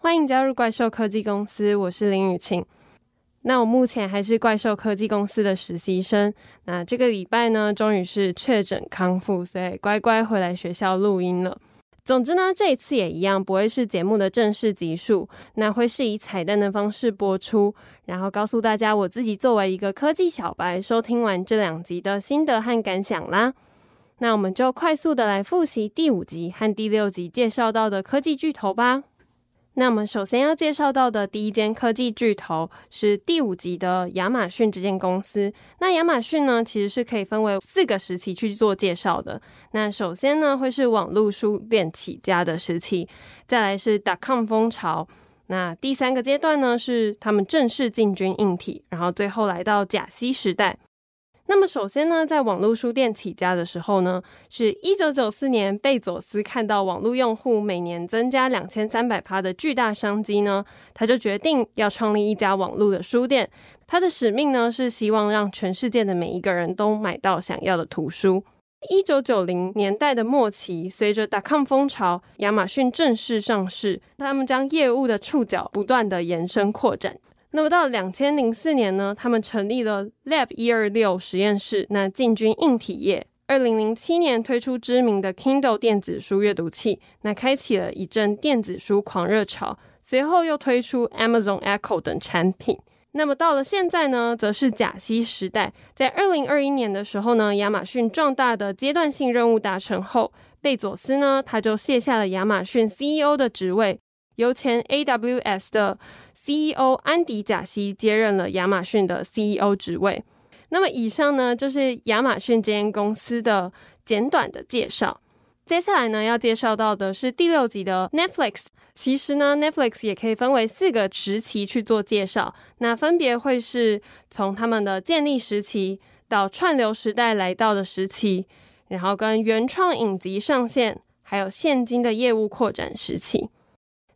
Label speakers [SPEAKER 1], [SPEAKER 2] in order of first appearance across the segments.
[SPEAKER 1] 欢迎加入怪兽科技公司，我是林雨晴。那我目前还是怪兽科技公司的实习生。那这个礼拜呢，终于是确诊康复，所以乖乖回来学校录音了。总之呢，这一次也一样，不会是节目的正式集数，那会是以彩蛋的方式播出，然后告诉大家我自己作为一个科技小白，收听完这两集的心得和感想啦。那我们就快速的来复习第五集和第六集介绍到的科技巨头吧。那我们首先要介绍到的第一间科技巨头是第五集的亚马逊这间公司。那亚马逊呢，其实是可以分为四个时期去做介绍的。那首先呢，会是网络书店起家的时期，再来是 .com 风潮。那第三个阶段呢，是他们正式进军硬体，然后最后来到甲烯时代。那么首先呢，在网络书店起家的时候呢，是一九九四年，贝佐斯看到网络用户每年增加两千三百趴的巨大商机呢，他就决定要创立一家网络的书店。他的使命呢，是希望让全世界的每一个人都买到想要的图书。一九九零年代的末期，随着 .com 风潮，亚马逊正式上市，他们将业务的触角不断的延伸扩展。那么到两千零四年呢，他们成立了 Lab 一二六实验室，那进军硬体业。二零零七年推出知名的 Kindle 电子书阅读器，那开启了一阵电子书狂热潮。随后又推出 Amazon Echo 等产品。那么到了现在呢，则是甲烯时代。在二零二一年的时候呢，亚马逊壮大的阶段性任务达成后，贝佐斯呢，他就卸下了亚马逊 CEO 的职位。由前 AWS 的 CEO 安迪·贾西接任了亚马逊的 CEO 职位。那么，以上呢就是亚马逊这间公司的简短的介绍。接下来呢，要介绍到的是第六集的 Netflix。其实呢，Netflix 也可以分为四个时期去做介绍。那分别会是从他们的建立时期到串流时代来到的时期，然后跟原创影集上线，还有现今的业务扩展时期。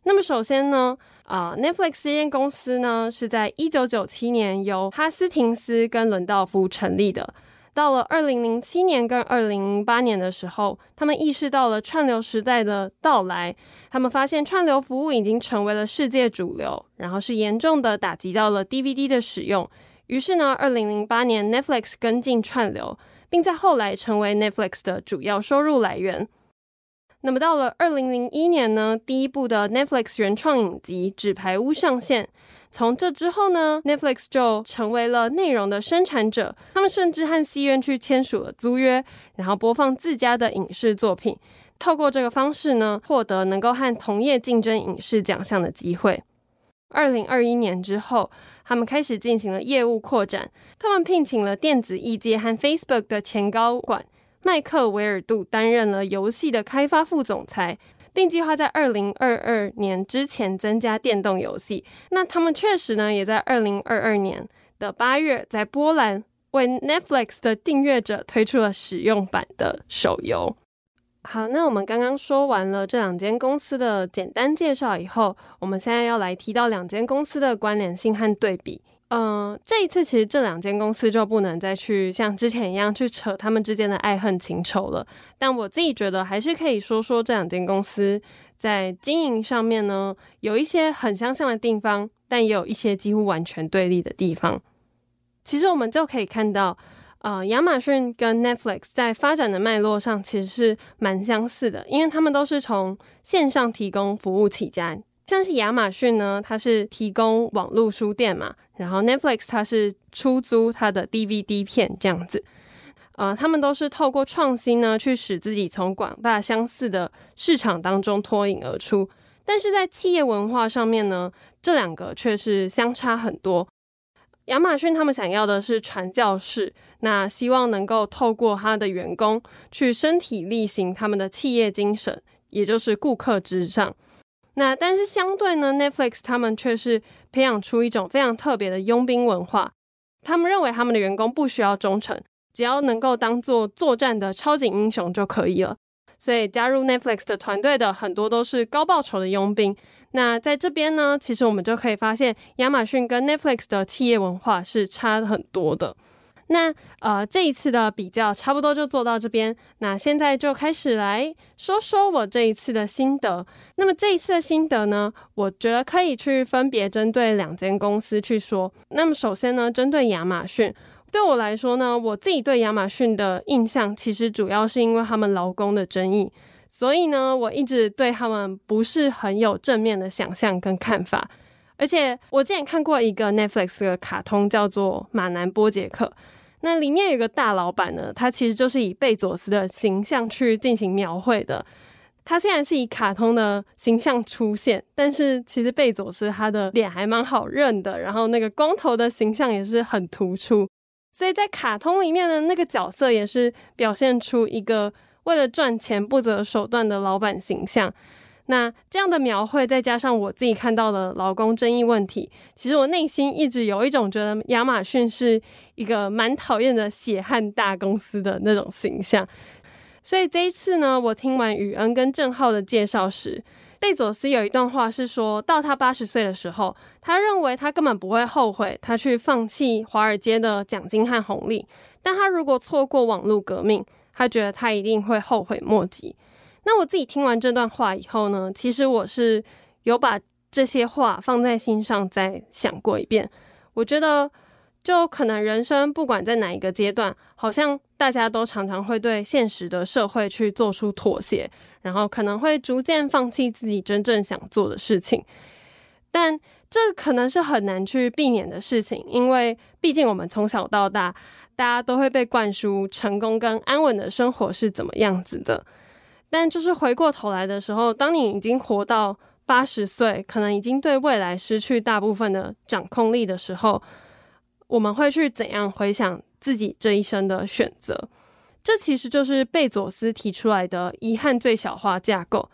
[SPEAKER 1] 那么首先呢，啊、，Netflix 这间公司呢是在一九九七年由哈斯廷斯跟伦道夫成立的。到了二零零七年跟二零零八年的时候，他们意识到了串流时代的到来，他们发现串流服务已经成为了世界主流，然后是严重的打击到了 DVD 的使用。于是呢，二零零八年 Netflix 跟进串流，并在后来成为 Netflix 的主要收入来源。那么到了二零零一年呢，第一部的 Netflix 原创影集《纸牌屋》上线。从这之后呢，Netflix 就成为了内容的生产者。他们甚至和戏院去签署了租约，然后播放自家的影视作品。透过这个方式呢，获得能够和同业竞争影视奖项的机会。二零二一年之后，他们开始进行了业务扩展。他们聘请了电子艺界和 Facebook 的前高管。麦克维尔杜担任了游戏的开发副总裁，并计划在二零二二年之前增加电动游戏。那他们确实呢，也在二零二二年的八月，在波兰为 Netflix 的订阅者推出了使用版的手游。好，那我们刚刚说完了这两间公司的简单介绍以后，我们现在要来提到两间公司的关联性和对比。嗯、呃，这一次其实这两间公司就不能再去像之前一样去扯他们之间的爱恨情仇了。但我自己觉得还是可以说说这两间公司在经营上面呢，有一些很相像的地方，但也有一些几乎完全对立的地方。其实我们就可以看到，呃，亚马逊跟 Netflix 在发展的脉络上其实是蛮相似的，因为他们都是从线上提供服务起家。像是亚马逊呢，它是提供网络书店嘛，然后 Netflix 它是出租它的 DVD 片这样子，呃，他们都是透过创新呢，去使自己从广大相似的市场当中脱颖而出。但是在企业文化上面呢，这两个却是相差很多。亚马逊他们想要的是传教士，那希望能够透过他的员工去身体力行他们的企业精神，也就是顾客至上。那但是相对呢，Netflix 他们却是培养出一种非常特别的佣兵文化。他们认为他们的员工不需要忠诚，只要能够当做作战的超级英雄就可以了。所以加入 Netflix 的团队的很多都是高报酬的佣兵。那在这边呢，其实我们就可以发现亚马逊跟 Netflix 的企业文化是差很多的。那呃，这一次的比较差不多就做到这边。那现在就开始来说说我这一次的心得。那么这一次的心得呢，我觉得可以去分别针对两间公司去说。那么首先呢，针对亚马逊，对我来说呢，我自己对亚马逊的印象其实主要是因为他们劳工的争议，所以呢，我一直对他们不是很有正面的想象跟看法。而且我之前看过一个 Netflix 的卡通，叫做《马南波杰克》。那里面有个大老板呢，他其实就是以贝佐斯的形象去进行描绘的。他虽然是以卡通的形象出现，但是其实贝佐斯他的脸还蛮好认的，然后那个光头的形象也是很突出。所以在卡通里面的那个角色也是表现出一个为了赚钱不择手段的老板形象。那这样的描绘，再加上我自己看到的劳工争议问题，其实我内心一直有一种觉得亚马逊是一个蛮讨厌的血汗大公司的那种形象。所以这一次呢，我听完宇恩跟正浩的介绍时，贝佐斯有一段话是说到他八十岁的时候，他认为他根本不会后悔他去放弃华尔街的奖金和红利，但他如果错过网络革命，他觉得他一定会后悔莫及。那我自己听完这段话以后呢，其实我是有把这些话放在心上，再想过一遍。我觉得，就可能人生不管在哪一个阶段，好像大家都常常会对现实的社会去做出妥协，然后可能会逐渐放弃自己真正想做的事情。但这可能是很难去避免的事情，因为毕竟我们从小到大，大家都会被灌输成功跟安稳的生活是怎么样子的。但就是回过头来的时候，当你已经活到八十岁，可能已经对未来失去大部分的掌控力的时候，我们会去怎样回想自己这一生的选择？这其实就是贝佐斯提出来的遗憾最小化架构。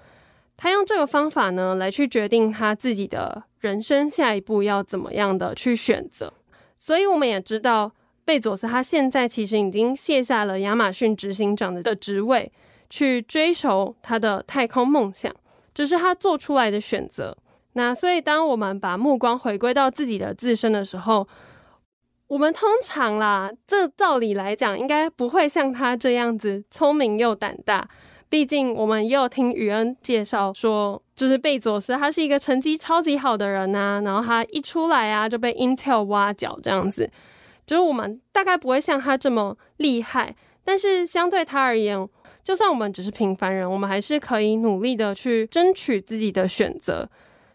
[SPEAKER 1] 他用这个方法呢，来去决定他自己的人生下一步要怎么样的去选择。所以我们也知道，贝佐斯他现在其实已经卸下了亚马逊执行长的的职位。去追求他的太空梦想，这是他做出来的选择。那所以，当我们把目光回归到自己的自身的时候，我们通常啦，这照理来讲，应该不会像他这样子聪明又胆大。毕竟，我们也有听宇恩介绍说，就是贝佐斯他是一个成绩超级好的人呐，然后他一出来啊就被 Intel 挖角这样子，就是我们大概不会像他这么厉害。但是相对他而言，就算我们只是平凡人，我们还是可以努力的去争取自己的选择。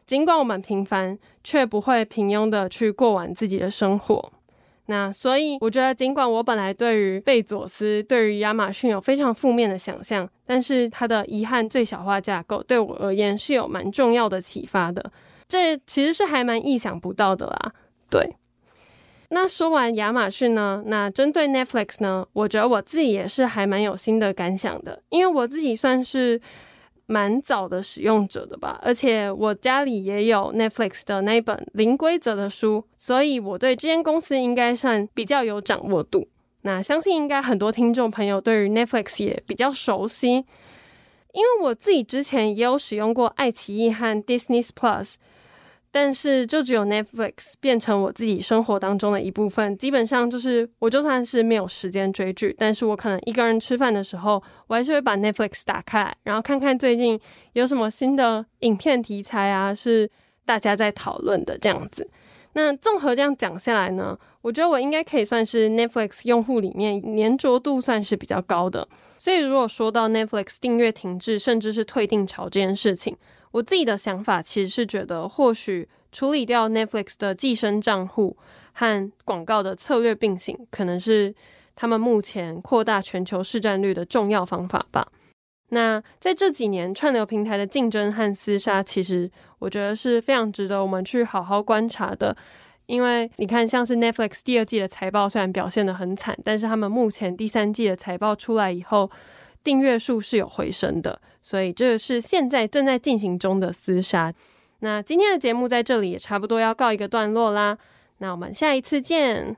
[SPEAKER 1] 尽管我们平凡，却不会平庸的去过完自己的生活。那所以，我觉得尽管我本来对于贝佐斯、对于亚马逊有非常负面的想象，但是他的遗憾最小化架构对我而言是有蛮重要的启发的。这其实是还蛮意想不到的啦，对。那说完亚马逊呢？那针对 Netflix 呢？我觉得我自己也是还蛮有新的感想的，因为我自己算是蛮早的使用者的吧，而且我家里也有 Netflix 的那一本《零规则》的书，所以我对这间公司应该算比较有掌握度。那相信应该很多听众朋友对于 Netflix 也比较熟悉，因为我自己之前也有使用过爱奇艺和 Disney Plus。但是就只有 Netflix 变成我自己生活当中的一部分，基本上就是我就算是没有时间追剧，但是我可能一个人吃饭的时候，我还是会把 Netflix 打开，然后看看最近有什么新的影片题材啊，是大家在讨论的这样子。那综合这样讲下来呢，我觉得我应该可以算是 Netflix 用户里面黏着度算是比较高的。所以如果说到 Netflix 订阅停滞，甚至是退订潮这件事情，我自己的想法其实是觉得，或许处理掉 Netflix 的寄生账户和广告的策略并行，可能是他们目前扩大全球市占率的重要方法吧。那在这几年串流平台的竞争和厮杀，其实我觉得是非常值得我们去好好观察的。因为你看，像是 Netflix 第二季的财报虽然表现得很惨，但是他们目前第三季的财报出来以后，订阅数是有回升的。所以这是现在正在进行中的厮杀。那今天的节目在这里也差不多要告一个段落啦。那我们下一次见。